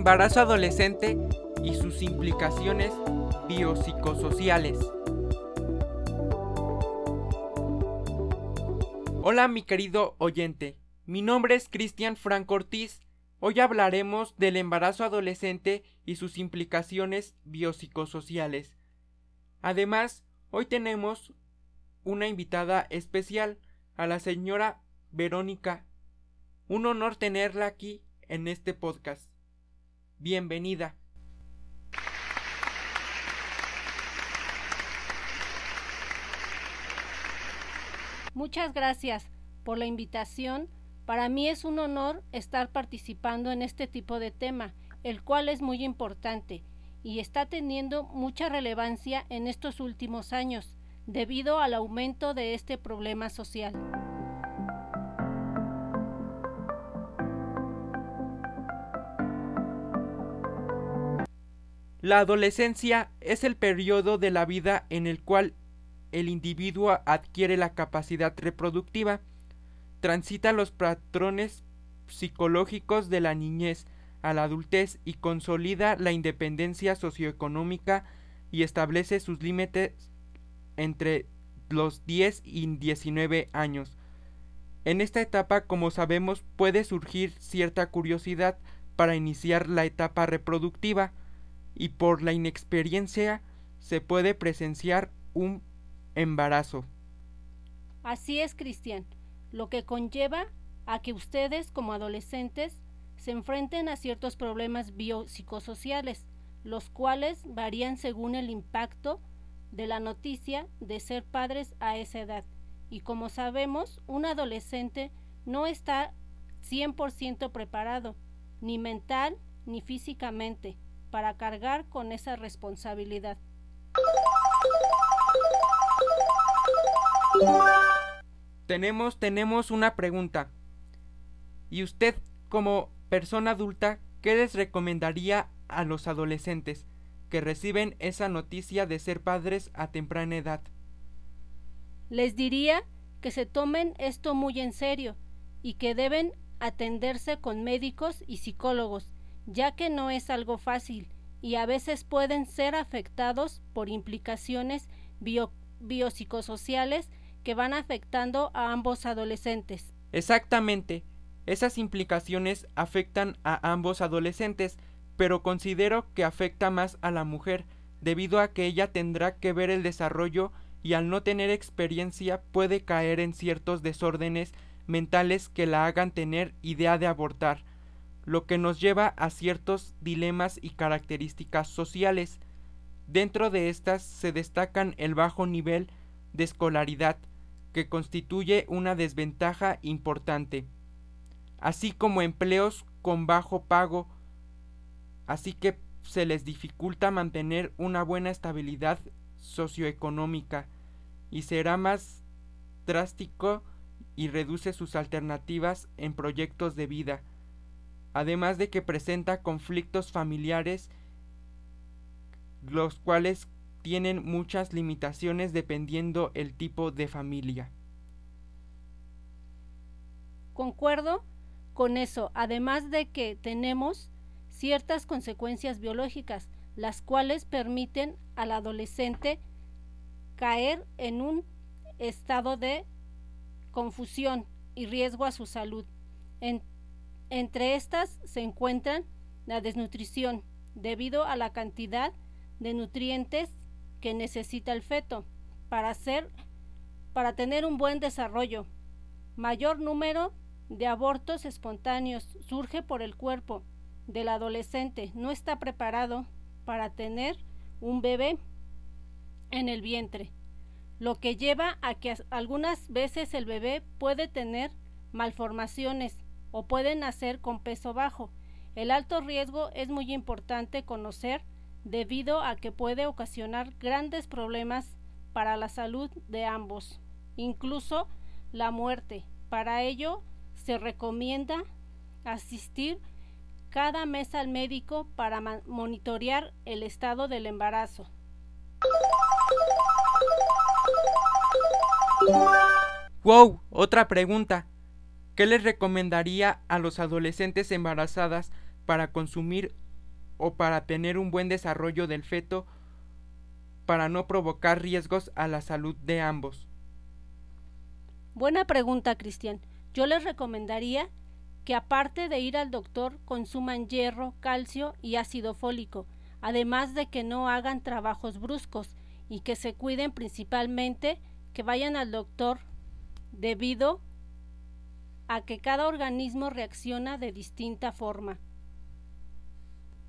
embarazo adolescente y sus implicaciones biopsicosociales. Hola mi querido oyente, mi nombre es Cristian Franco Ortiz. Hoy hablaremos del embarazo adolescente y sus implicaciones biopsicosociales. Además, hoy tenemos una invitada especial, a la señora Verónica. Un honor tenerla aquí en este podcast. Bienvenida. Muchas gracias por la invitación. Para mí es un honor estar participando en este tipo de tema, el cual es muy importante y está teniendo mucha relevancia en estos últimos años debido al aumento de este problema social. La adolescencia es el periodo de la vida en el cual el individuo adquiere la capacidad reproductiva, transita los patrones psicológicos de la niñez a la adultez y consolida la independencia socioeconómica y establece sus límites entre los 10 y 19 años. En esta etapa, como sabemos, puede surgir cierta curiosidad para iniciar la etapa reproductiva y por la inexperiencia se puede presenciar un embarazo. Así es, Cristian, lo que conlleva a que ustedes como adolescentes se enfrenten a ciertos problemas biopsicosociales, los cuales varían según el impacto de la noticia de ser padres a esa edad. Y como sabemos, un adolescente no está 100% preparado, ni mental ni físicamente, para cargar con esa responsabilidad. Tenemos, tenemos una pregunta. ¿Y usted, como persona adulta, qué les recomendaría a los adolescentes? que reciben esa noticia de ser padres a temprana edad. Les diría que se tomen esto muy en serio y que deben atenderse con médicos y psicólogos, ya que no es algo fácil y a veces pueden ser afectados por implicaciones biopsicosociales que van afectando a ambos adolescentes. Exactamente. Esas implicaciones afectan a ambos adolescentes, pero considero que afecta más a la mujer, debido a que ella tendrá que ver el desarrollo y al no tener experiencia puede caer en ciertos desórdenes mentales que la hagan tener idea de abortar, lo que nos lleva a ciertos dilemas y características sociales. Dentro de estas se destacan el bajo nivel de escolaridad, que constituye una desventaja importante, así como empleos con bajo pago así que se les dificulta mantener una buena estabilidad socioeconómica y será más drástico y reduce sus alternativas en proyectos de vida, además de que presenta conflictos familiares los cuales tienen muchas limitaciones dependiendo el tipo de familia. Concuerdo con eso, además de que tenemos ciertas consecuencias biológicas, las cuales permiten al adolescente caer en un estado de confusión y riesgo a su salud. Entre estas se encuentran la desnutrición, debido a la cantidad de nutrientes que necesita el feto para hacer para tener un buen desarrollo. Mayor número de abortos espontáneos surge por el cuerpo del adolescente no está preparado para tener un bebé en el vientre, lo que lleva a que algunas veces el bebé puede tener malformaciones o puede nacer con peso bajo. El alto riesgo es muy importante conocer debido a que puede ocasionar grandes problemas para la salud de ambos, incluso la muerte. Para ello se recomienda asistir cada mes al médico para monitorear el estado del embarazo. Wow, otra pregunta. ¿Qué les recomendaría a los adolescentes embarazadas para consumir o para tener un buen desarrollo del feto para no provocar riesgos a la salud de ambos? Buena pregunta, Cristian. Yo les recomendaría que aparte de ir al doctor consuman hierro, calcio y ácido fólico, además de que no hagan trabajos bruscos y que se cuiden principalmente, que vayan al doctor debido a que cada organismo reacciona de distinta forma.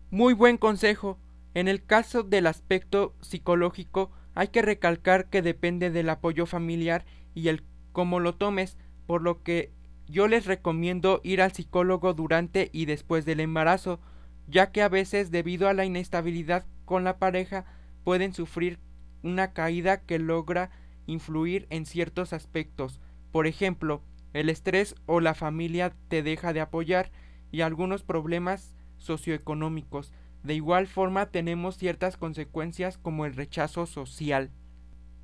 Muy buen consejo. En el caso del aspecto psicológico, hay que recalcar que depende del apoyo familiar y el cómo lo tomes, por lo que yo les recomiendo ir al psicólogo durante y después del embarazo, ya que a veces debido a la inestabilidad con la pareja pueden sufrir una caída que logra influir en ciertos aspectos. Por ejemplo, el estrés o la familia te deja de apoyar y algunos problemas socioeconómicos. De igual forma tenemos ciertas consecuencias como el rechazo social.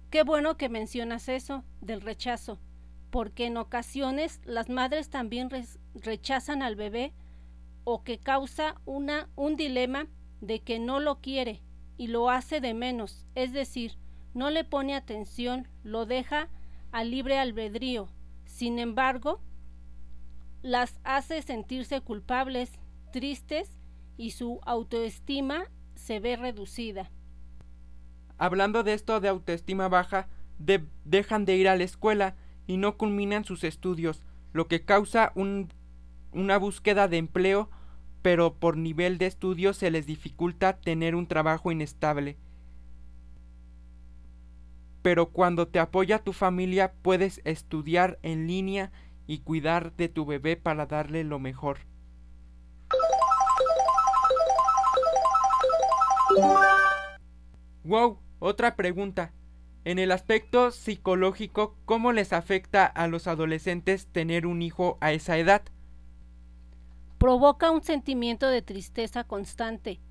Qué bueno que mencionas eso del rechazo, porque en ocasiones las madres también rechazan al bebé o que causa una, un dilema de que no lo quiere y lo hace de menos, es decir, no le pone atención, lo deja a libre albedrío sin embargo, las hace sentirse culpables, tristes y su autoestima se ve reducida. Hablando de esto de autoestima baja, dejan de ir a la escuela y no culminan sus estudios, lo que causa una búsqueda de empleo, pero por nivel de estudio se les dificulta tener un trabajo inestable pero cuando te apoya tu familia puedes estudiar en línea y cuidar de tu bebé para darle lo mejor. Wow, otra pregunta. En el aspecto psicológico, ¿cómo les afecta a los adolescentes tener un hijo a esa edad? Provoca un sentimiento de tristeza constante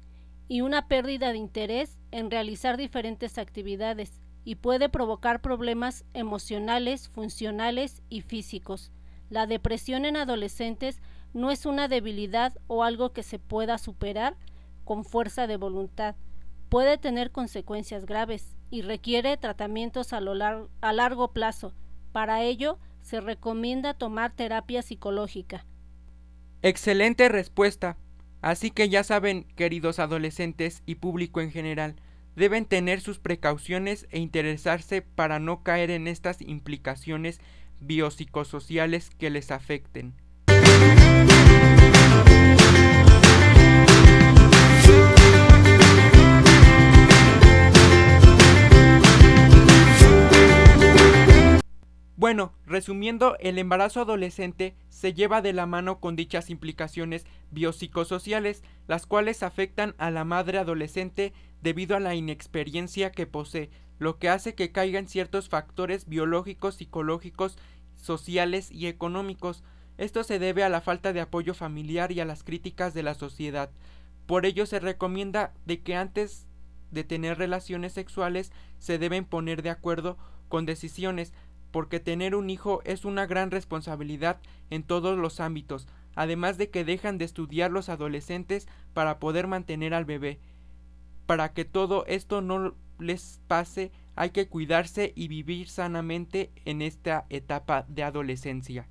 y una pérdida de interés en realizar diferentes actividades y puede provocar problemas emocionales, funcionales y físicos. La depresión en adolescentes no es una debilidad o algo que se pueda superar con fuerza de voluntad. Puede tener consecuencias graves y requiere tratamientos a, a largo plazo. Para ello, se recomienda tomar terapia psicológica. Excelente respuesta. Así que ya saben, queridos adolescentes y público en general, deben tener sus precauciones e interesarse para no caer en estas implicaciones biopsicosociales que les afecten. Bueno, resumiendo, el embarazo adolescente se lleva de la mano con dichas implicaciones biopsicosociales, las cuales afectan a la madre adolescente debido a la inexperiencia que posee, lo que hace que caigan ciertos factores biológicos, psicológicos, sociales y económicos. Esto se debe a la falta de apoyo familiar y a las críticas de la sociedad. Por ello se recomienda de que antes de tener relaciones sexuales se deben poner de acuerdo con decisiones porque tener un hijo es una gran responsabilidad en todos los ámbitos, además de que dejan de estudiar los adolescentes para poder mantener al bebé. Para que todo esto no les pase, hay que cuidarse y vivir sanamente en esta etapa de adolescencia.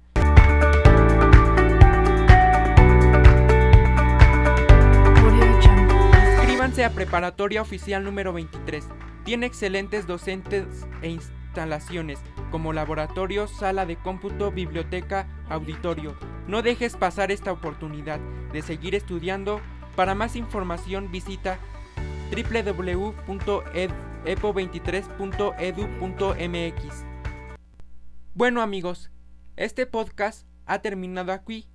Inscríbanse a Preparatoria Oficial número 23. Tiene excelentes docentes e instalaciones como laboratorio, sala de cómputo, biblioteca, auditorio. No dejes pasar esta oportunidad de seguir estudiando. Para más información visita www.epo23.edu.mx. Bueno amigos, este podcast ha terminado aquí.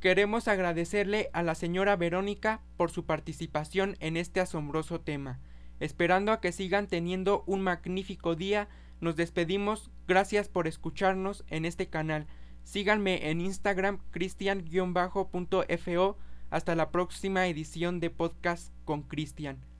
Queremos agradecerle a la señora Verónica por su participación en este asombroso tema, esperando a que sigan teniendo un magnífico día nos despedimos, gracias por escucharnos en este canal. Síganme en Instagram cristian-fo. Hasta la próxima edición de podcast con Cristian.